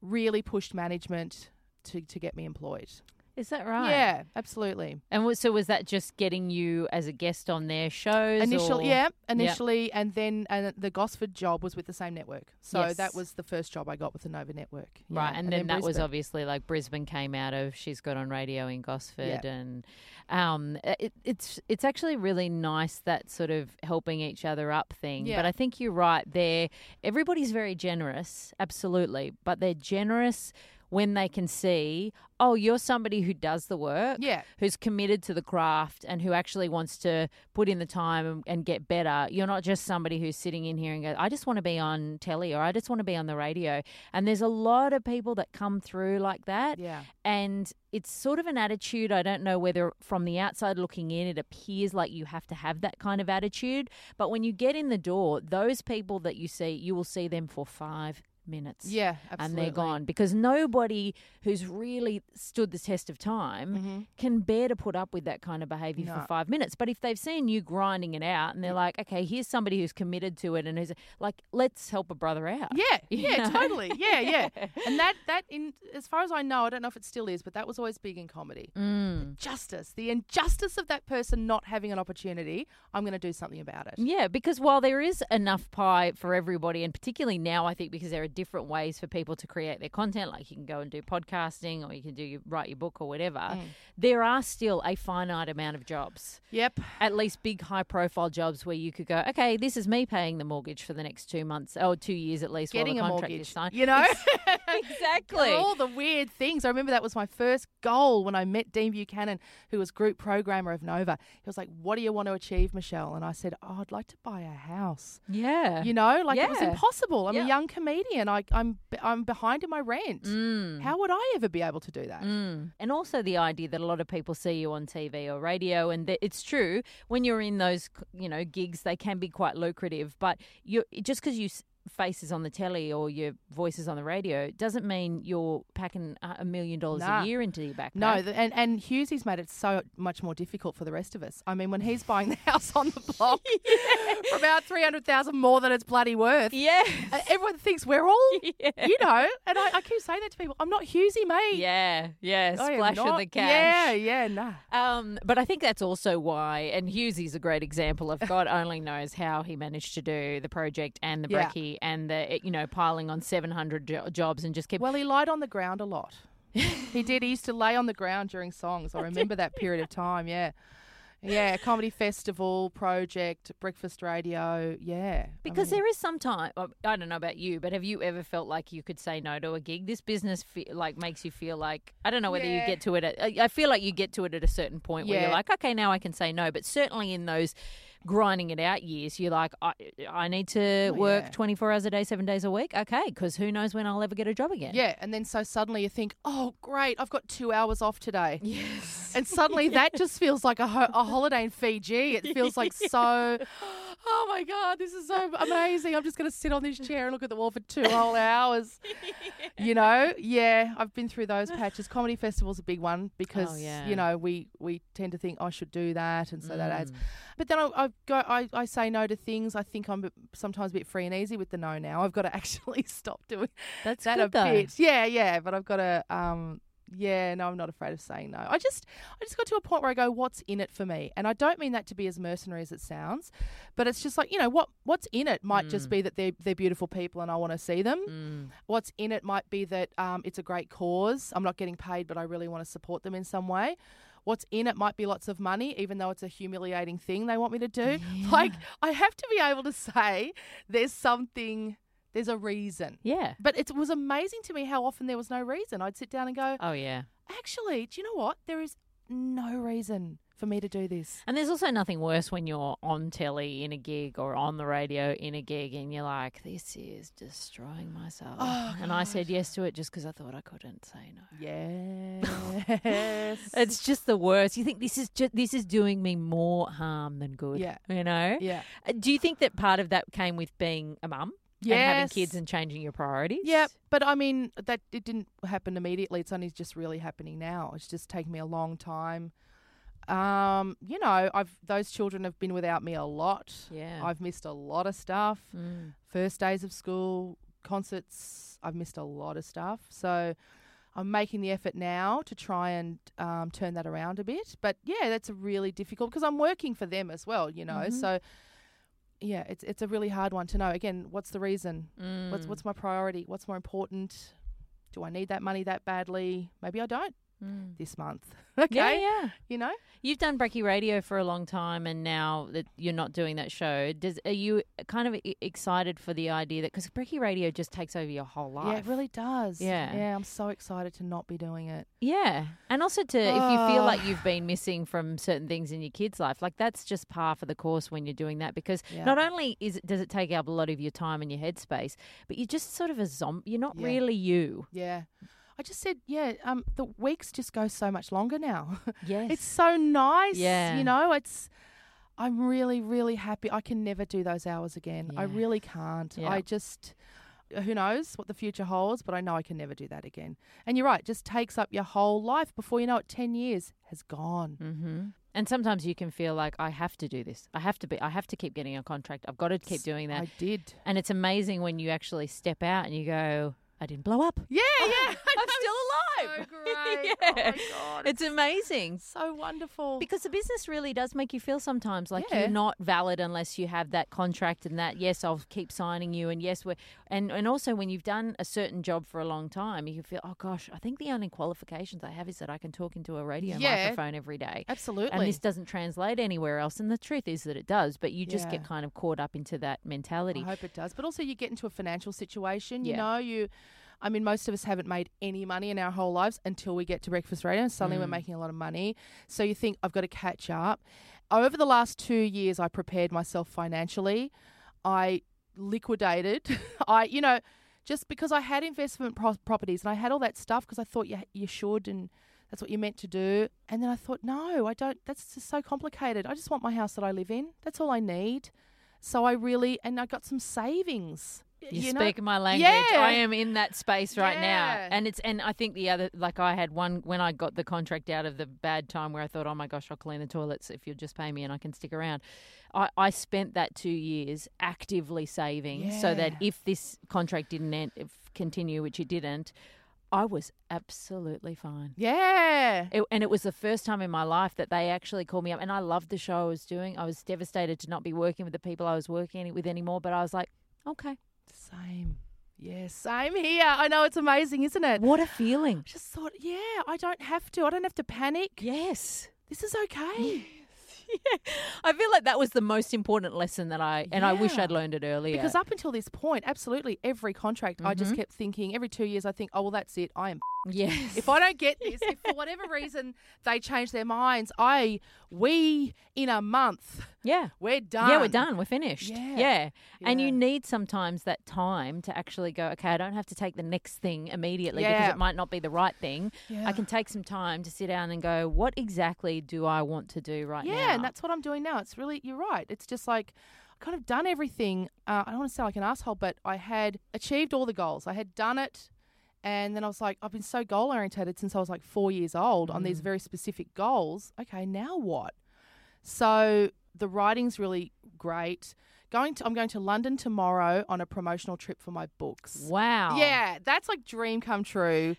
really pushed management to, to get me employed. Is that right? Yeah, absolutely. And so was that just getting you as a guest on their shows? Initially, or- yeah, initially, and then and the Gosford job was with the same network. So Yes. that was the first job I got with the Nova Network. Yeah, Right, and, then, that was obviously like Brisbane came out of she's got on radio in Gosford, Yeah. and um, it, it's it's actually really nice that sort of helping each other up thing. Yeah. But I think you're right there. Everybody's very generous, absolutely, but they're generous when they can see, oh, you're somebody who does the work, Yeah. who's committed to the craft and who actually wants to put in the time and, and get better. You're not just somebody who's sitting in here and go, I just want to be on telly or I just want to be on the radio. And there's a lot of people that come through like that. Yeah. And it's sort of an attitude. I don't know whether from the outside looking in, it appears like you have to have that kind of attitude. But when you get in the door, those people that you see, you will see them for five minutes Yeah, and they're gone because nobody who's really stood the test of time can bear to put up with that kind of behavior Mm-hmm. No. for five minutes. But if they've seen you grinding it out and they're like, okay, here's somebody who's committed to it and who's like, let's help a brother out. Yeah, <laughs> yeah, know? totally. Yeah, yeah. <laughs> And that that in as far as I know, I don't know if it still is, but that was always big in comedy. Mm. Justice, the injustice of that person not having an opportunity. I'm going to do something about it. Yeah, because while there is enough pie for everybody, and particularly now, I think because there are different ways for people to create their content, like you can go and do podcasting or you can do your, write your book or whatever, Mm. there are still a finite amount of jobs. Yep. at least big high profile jobs where you could go, okay, this is me paying the mortgage for the next two months or two years at least Getting a while the contract mortgage. is signed. You know? <laughs> exactly. All the weird things. I remember that was my first goal when I met Dean Buchanan, who was group programmer of Nova. He was like, What do you want to achieve, Meshel? And I said, Oh, I'd like to buy a house. Yeah. You know, like it was impossible. I'm Yeah. a young comedian. And I, I'm I'm behind in my rent. Mm. How would I ever be able to do that? Mm. And also the idea that a lot of people see you on TV or radio, and that it's true when you're in those, you know, gigs, they can be quite lucrative. But you just because you faces on the telly or your voices on the radio doesn't mean you're packing a million dollars a year into your backpack. No, th- and and Hughesy's made it so much more difficult for the rest of us. I mean, when he's buying the <laughs> house on the block <laughs> for about three hundred thousand more than it's bloody worth, yeah, uh, everyone thinks we're all, <laughs> yeah, you know. And I, I keep saying that to people. I'm not Hughesy, mate. yeah, yeah, splash of the cash. Yeah, yeah, nah. Um, but I think that's also why, and Hughesy's a great example of God only knows how he managed to do the project and the Yeah. brekkie and the you know piling on seven hundred jo- jobs and just keep. Well, he lied on the ground a lot. <laughs> he did. He used to lay on the ground during songs. I remember that period of time. Yeah. Yeah, comedy festival project, breakfast radio. Yeah, I because mean- there is some time. I don't know about you, but have you ever felt like you could say no to a gig? This business fe- like makes you feel like I don't know whether you get to it. At, I I feel like you get to it at a certain point where you're like, okay, now I can say no. But certainly in those grinding it out years, you're like, I, I need to Oh, work yeah. 24 hours a day, seven days a week. Okay, because who knows when I'll ever get a job again. Yeah, and then so suddenly you think, oh, great, I've got two hours off today. Yes. And suddenly <laughs> that just feels like a, ho- a holiday in Fiji. It feels like so, <laughs> oh my God, this is so amazing. I'm just going to sit on this chair and look at the wall for two whole hours. <laughs> You know, yeah, I've been through those <laughs> patches. Comedy festival's a big one because, Oh, yeah. you know, we, we tend to think, I should do that. And so that adds. Mm. But then I, I go, I, I say no to things. I think I'm sometimes a bit free and easy with the no now. I've got to <laughs> actually stop doing That's that a though. bit. Yeah, yeah. But I've got to, um, yeah, no, I'm not afraid of saying no. I just, I just got to a point where I go, what's in it for me? And I don't mean that to be as mercenary as it sounds, but it's just like, you know, what, what's in it might just Mm. be that they're, they're beautiful people and I want to see them. Mm. What's in it might be that um, it's a great cause. I'm not getting paid, but I really want to support them in some way. What's in it might be lots of money, even though it's a humiliating thing they want me to do. Like, I have to be able to say there's something, there's a reason. Yeah. But it was amazing to me how often there was no reason. I'd sit down and go, Oh yeah. actually, do you know what? There is no reason for me to do this. And there's also nothing worse when you're on telly in a gig or on the radio in a gig and you're like, this is destroying myself. Oh, and I said yes to it just because I thought I couldn't say no. Yes. <laughs> It's just the worst. You think this is just this is doing me more harm than good. Yeah. You know. yeah. Uh, Do you think that part of that came with being a mum and having kids and changing your priorities? Yeah, but I mean that it didn't happen immediately. It's only just really happening now. It's just taken me a long time. Um, you know, I've those children have been without me a lot. Yeah. I've missed a lot of stuff. Mm. First days of school, concerts. I've missed a lot of stuff. So I'm making the effort now to try and um, turn that around a bit. But yeah, that's a really difficult because I'm working for them as well. You know, Mhm. so yeah, it's it's a really hard one to know. Again, what's the reason? What's Mm. what's my priority? What's more important? Do I need that money that badly? Maybe I don't Mm. this month. <laughs> okay, Yeah, yeah. you know. You've done Brekkie Radio for a long time, and now that you're not doing that show, does are you kind of excited for the idea that because Brekkie Radio just takes over your whole life? Yeah, it really does. Yeah. yeah. I'm so excited to not be doing it. Yeah, and also to if you feel Oh. like you've been missing from certain things in your kid's life, like that's just par for the course when you're doing that because Yeah. not only is it, does it take up a lot of your time and your headspace, but you're just sort of a zombie. You're not Yeah. really you. Yeah. I just said, yeah, um, the weeks just go so much longer now. <laughs> Yes, it's so nice. Yeah. You know, it's, I'm really, really happy. I can never do those hours again. I really can't. Yeah. I just, who knows what the future holds, but I know I can never do that again. And you're right, just takes up your whole life. Before you know it, 10 years has gone. Mm-hmm. And sometimes you can feel like I have to do this. I have to be. I have to keep getting a contract. I've got to keep doing that. I did. And it's amazing when you actually step out and you go, I didn't blow up. Yeah, yeah. <laughs> I'm <laughs> still alive. So <laughs> great. Yeah. Oh my God. It's amazing. so wonderful. Because the business really does make you feel sometimes like Yeah. you're not valid unless you have that contract and that yes I'll keep signing you and yes we're and and also when you've done a certain job for a long time you feel oh gosh I think the only qualifications I have is that I can talk into a radio Yeah. microphone every day Absolutely. and this doesn't translate anywhere else and the truth is that it does but you just get kind of caught up into that mentality I hope it does. But also, you get into a financial situation. You know, you. I mean, most of us haven't made any money in our whole lives until we get to breakfast radio, and suddenly we're Mm. making a lot of money. So you think I've got to catch up. Over the last two years, I prepared myself financially. I liquidated. <laughs> I, you know, just because I had investment pro- properties and I had all that stuff because I thought you you should and that's what you're meant to do. And then I thought, no, I don't. That's just so complicated. I just want my house that I live in. That's all I need. So I really and I got some savings. You, you know? speak my language. Yeah. I am in that space right now, and it's and I think the other like I had one when I got the contract out of the bad time where I thought, oh my gosh, I'll clean the toilets if you'll just pay me and I can stick around. I, I spent that two years actively saving so that if this contract didn't end, if continue, which it didn't, I was absolutely fine. Yeah. It, and it was the first time in my life that they actually called me up. And I loved the show I was doing. I was devastated to not be working with the people I was working with anymore. But I was like, okay, Same. Yeah, same here. I know it's amazing, isn't it? what a feeling. Just thought, yeah, I don't have to. I don't have to panic. Yes. This is okay. <laughs> I feel like that was the most important lesson that I, and I wish I'd learned it earlier. Because up until this point, absolutely every contract, I Mm-hmm. just kept thinking every two years, I think, oh, well, that's it. I am. <laughs> yes. If I don't get <laughs> this, if for whatever reason they change their minds, I, we, in a month, yeah. we're done. Yeah, we're done. We're finished. Yeah. Yeah. And you need sometimes that time to actually go, okay, I don't have to take the next thing immediately because it might not be the right thing. Yeah. I can take some time to sit down and go, what exactly do I want to do right yeah, now? And that's what I'm doing now. It's really, you're right. It's just like, I've kind of done everything. Uh, I don't want to sound like an asshole, but I had achieved all the goals. I had done it. And then I was like, I've been so goal orientated since I was like four years old on Mm. these very specific goals. Okay, now what? So the writing's really great. Going to, I'm going to London tomorrow on a promotional trip for my books. Wow. Yeah, that's like dream come true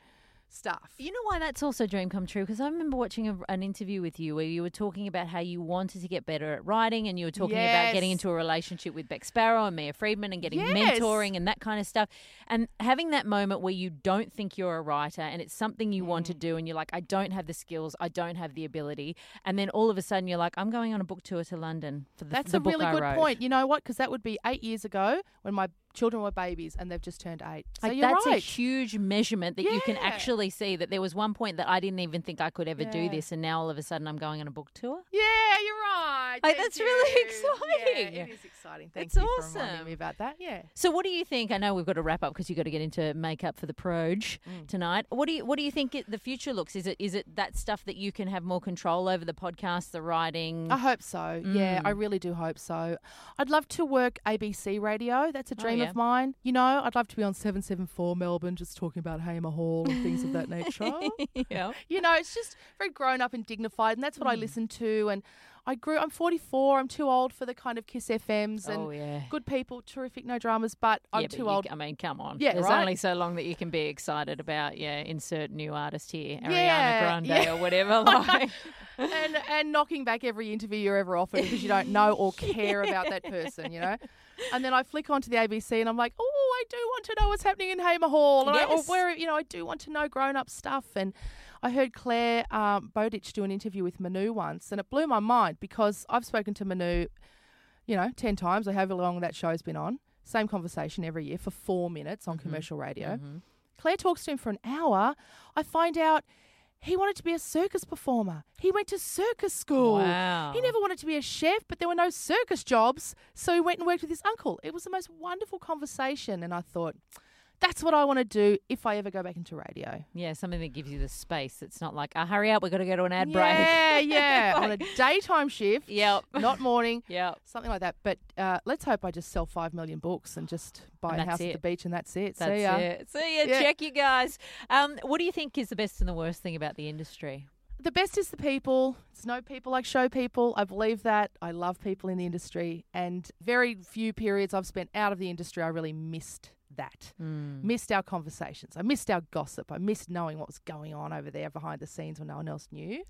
stuff. You know why that's also dream come true? Because I remember watching a, an interview with you where you were talking about how you wanted to get better at writing and you were talking about getting into a relationship with Bec Sparrow and Mia Freedman and getting Yes. mentoring and that kind of stuff. And having that moment where you don't think you're a writer and it's something you Mm. want to do and you're like, I don't have the skills, I don't have the ability. And then all of a sudden you're like, I'm going on a book tour to London for the, That's the a really good point. You know what? Because that would be eight years ago when my children were babies and they've just turned eight. So Like that's right. a huge measurement that you can actually see that there was one point that I didn't even think I could ever do this, and now all of a sudden I'm going on a book tour. yeah, you're right. Like, that's really exciting. Yeah, it is exciting. Thank It's you for reminding awesome. me about that. Yeah. So, what do you think? I know we've got to wrap up because you've got to get into makeup for the Proge Mm. tonight. What do you What do you think it, the future looks? Is it is it that stuff that you can have more control over the podcast, the writing? I hope so. Yeah, Mm. I really do hope so. I'd love to work ABC radio. That's a dream yeah. of mine. You know, I'd love to be on 774 Melbourne just talking about Hamer Hall and things of that <laughs> nature. yeah. you know, it's just very grown up and dignified, and that's what I Mm. listen to. And I grew. I'm 44. I'm too old for the kind of Kiss FMs and Oh yeah. good people, terrific, no dramas. But I'm yeah, but too old. I mean, come on. Yeah, There's right? only so long that you can be excited about. Yeah, insert new artist here, Ariana Yeah, Grande yeah. or whatever. <laughs> Like, and and knocking back every interview you're ever offered because you don't know or <laughs> care about that person, you know. And then I flick onto the ABC and I'm like, oh, I do want to know what's happening in Hamer Hall, I, or Yes. where you know I do want to know grown up stuff. And I heard Claire um, Bowditch do an interview with Manu once, and it blew my mind because I've spoken to Manu, you know, ten times or however long that show's been on. Same conversation every year for four minutes on commercial radio. Claire talks to him for an hour. I find out he wanted to be a circus performer. He went to circus school. Wow. He never wanted to be a chef, but there were no circus jobs, so he went and worked with his uncle. It was the most wonderful conversation, and I thought, that's what I want to do if I ever go back into radio. yeah, something that gives you the space. It's not like, oh, hurry up, we've got to go to an ad break. Yeah, yeah, <laughs> on a daytime shift, Yep. not morning, <laughs> Yep. something like that. But uh, let's hope I just sell five million books and just buy And a house at the beach, and that's it. That's See ya. it. See ya. Yeah. Check you guys. Um, what do you think is the best and the worst thing about the industry? the best is the people. It's no people like show people. I believe that. I love people in the industry, and very few periods I've spent out of the industry, I really missed that. Hmm. Missed our conversations. I missed our gossip. I missed knowing what was going on over there behind the scenes when no one else knew.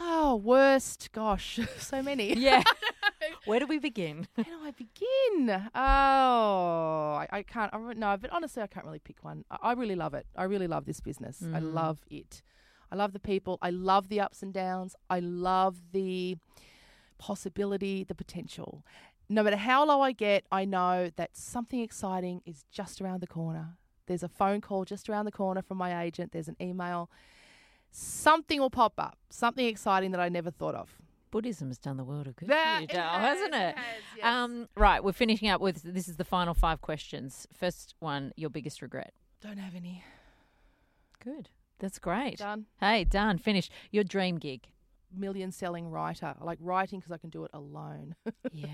Oh, worst. Gosh, <laughs> so many. Yeah. <laughs> Where do we begin? Where do I begin? Oh, I, I can't. I, no, but honestly, I can't really pick one. I, I really love it. I really love this business. I Mm. love it. I love the people. I love the ups and downs. I love the possibility, the potential. No matter how low I get, I know that something exciting is just around the corner. There's a phone call just around the corner from my agent. There's an email. Something will pop up. Something exciting that I never thought of. Buddhism has done the world a good, That- for you, Dale, has, hasn't it it? has, yes. Um, right, we're finishing up with this is the final five questions. First one, your biggest regret. Don't have any. Good. That's great. Done. Hey, done. Finished. Your dream gig. Million selling writer. I like writing because I can do it alone. <laughs> Yeah.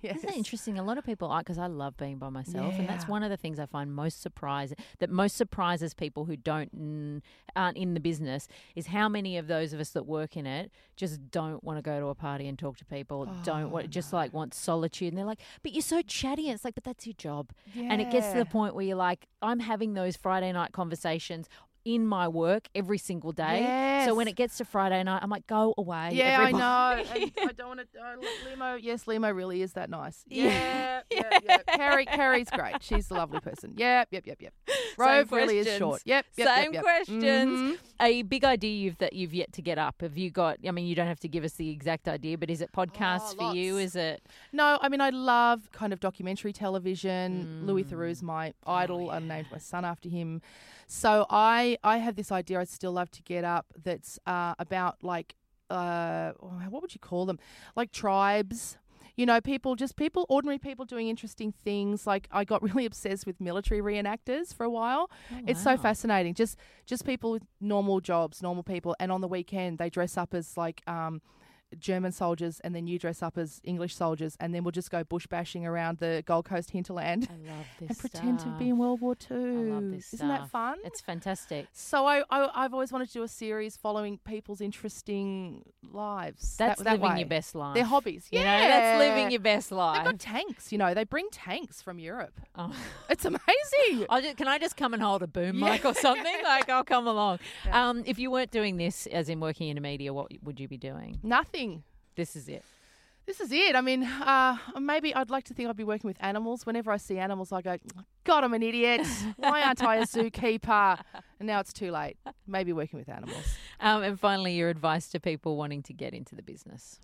yes. Isn't that interesting? A lot of people are because I love being by myself, and that's one of the things I find most surprising. That most surprises people who don't aren't in the business is how many of those of us that work in it just don't want to go to a party and talk to people. don't Oh, want just like want solitude, and they're like, "But you're so chatty." And it's like, "But that's your job." And it gets to the point where you're like, "I'm having those Friday night conversations." In my work every single day. So when it gets to Friday night, I'm like, go away. Yeah, everybody." I know. <laughs> And I don't want to. Uh, Lehmo, yes, Lehmo really is that nice. Yeah. Yeah, yeah, yeah. Carrie, Carrie's great. She's a lovely person. Yep, yep, yep, yep. Rove really is short. Yep, yep, yep, Same yep. questions. Mhm. A big idea you've, that you've yet to get up. Have you got? I mean, you don't have to give us the exact idea, but is it podcasts Oh, for you? Is it? No, I mean I love kind of documentary television. Louis Mm. Theroux's my Oh, idol. I named my son after him. So I I have this idea I'd still love to get up that's uh, about like uh, what would you call them? Like tribes. You know, people, just people, ordinary people doing interesting things. Like I got <laughs> really obsessed with military reenactors for a while. It's so fascinating. Just just people with normal jobs, normal people, and on the weekend they dress up as like um, German soldiers, and then you dress up as English soldiers, and then we'll just go bush bashing around the Gold Coast hinterland I love <laughs> this. and pretend to be in World War. I love this Isn't that fun? It's fantastic. so I, I I've always wanted to do a series following people's interesting lives. That's that living way. your best life. Their hobbies. You yeah, know, that's living your best life. They've got tanks. You know, they bring tanks from Europe. Oh. <laughs> It's amazing. <laughs> I'll just, can I just come and hold a boom mic or something? Like I'll come along. Um, if you weren't doing this, as in working in a media, what would you be doing? Nothing. This is it. This is it. I mean, uh, maybe I'd like to think I'd be working with animals. Whenever I see animals, I go, God, I'm an idiot. Why aren't I a <laughs> zookeeper? And now it's too late. Maybe working with animals. Um, and finally, your advice to people wanting to get into the business.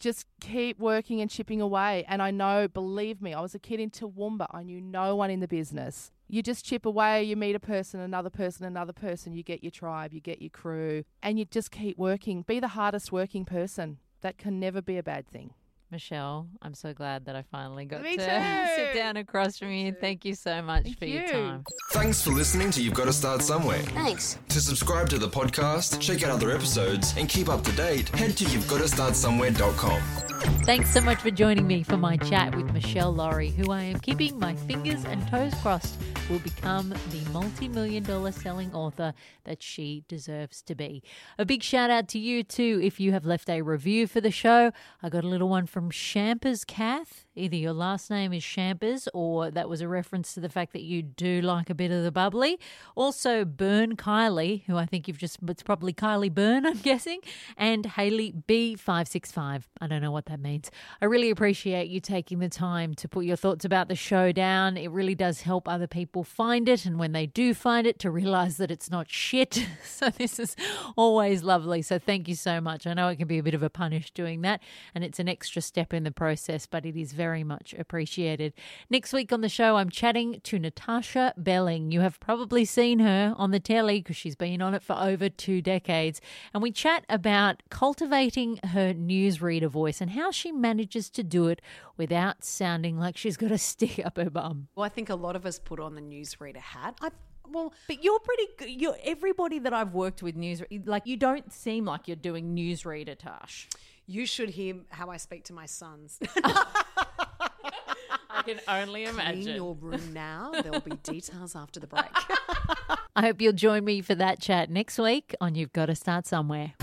Just keep working and chipping away. And I know, believe me, I was a kid in Toowoomba. I knew no one in the business. You just chip away, you meet a person, another person, another person, you get your tribe, you get your crew, and you just keep working. Be the hardest working person. That can never be a bad thing. Meshel, I'm so glad that I finally got Me to <laughs> too. sit down across from you. Thank you so much Thank for your time. Thanks for listening to You've Got to Start Somewhere. Thanks. To subscribe to the podcast, check out other episodes, and keep up to date, head to you've got to start somewhere.com. Thanks so much for joining me for my chat with Meshel Laurie, who I am keeping my fingers and toes crossed will become the multi million dollar selling author that she deserves to be. A big shout out to you too if you have left a review for the show. I got a little one from Shampers Kath. Either your last name is Shampers or that was a reference to the fact that you do like a bit of the bubbly. Also, Burn Kylie, who I think you've just, it's probably Kylie Burn, <laughs> I'm guessing, and Haley B565. I don't know what that means. I really appreciate you taking the time to put your thoughts about the show down. It really does help other people find it, and when they do find it, to realize that it's not shit. <laughs> So, this is always lovely. So, thank you so much. I know it can be a bit of a punish doing that, and it's an extra step in the process, but it is very much appreciated. Next week on the show, I'm chatting to Natasha Belling. You have probably seen her on the telly because she's been on it for over two decades. And we chat about cultivating her newsreader voice and how she manages to do it without sounding like she's got a stick up her bum. Well, I think a lot of us put on the newsreader hat. I, well, But you're pretty good. You're everybody that I've worked with news like you don't seem like you're doing newsreader Tash. you should hear how I speak to my sons. <laughs> <laughs> I can only imagine. In your room now. There will be <laughs> details after the break. I hope you'll join me for that chat next week on You've Got to Start Somewhere.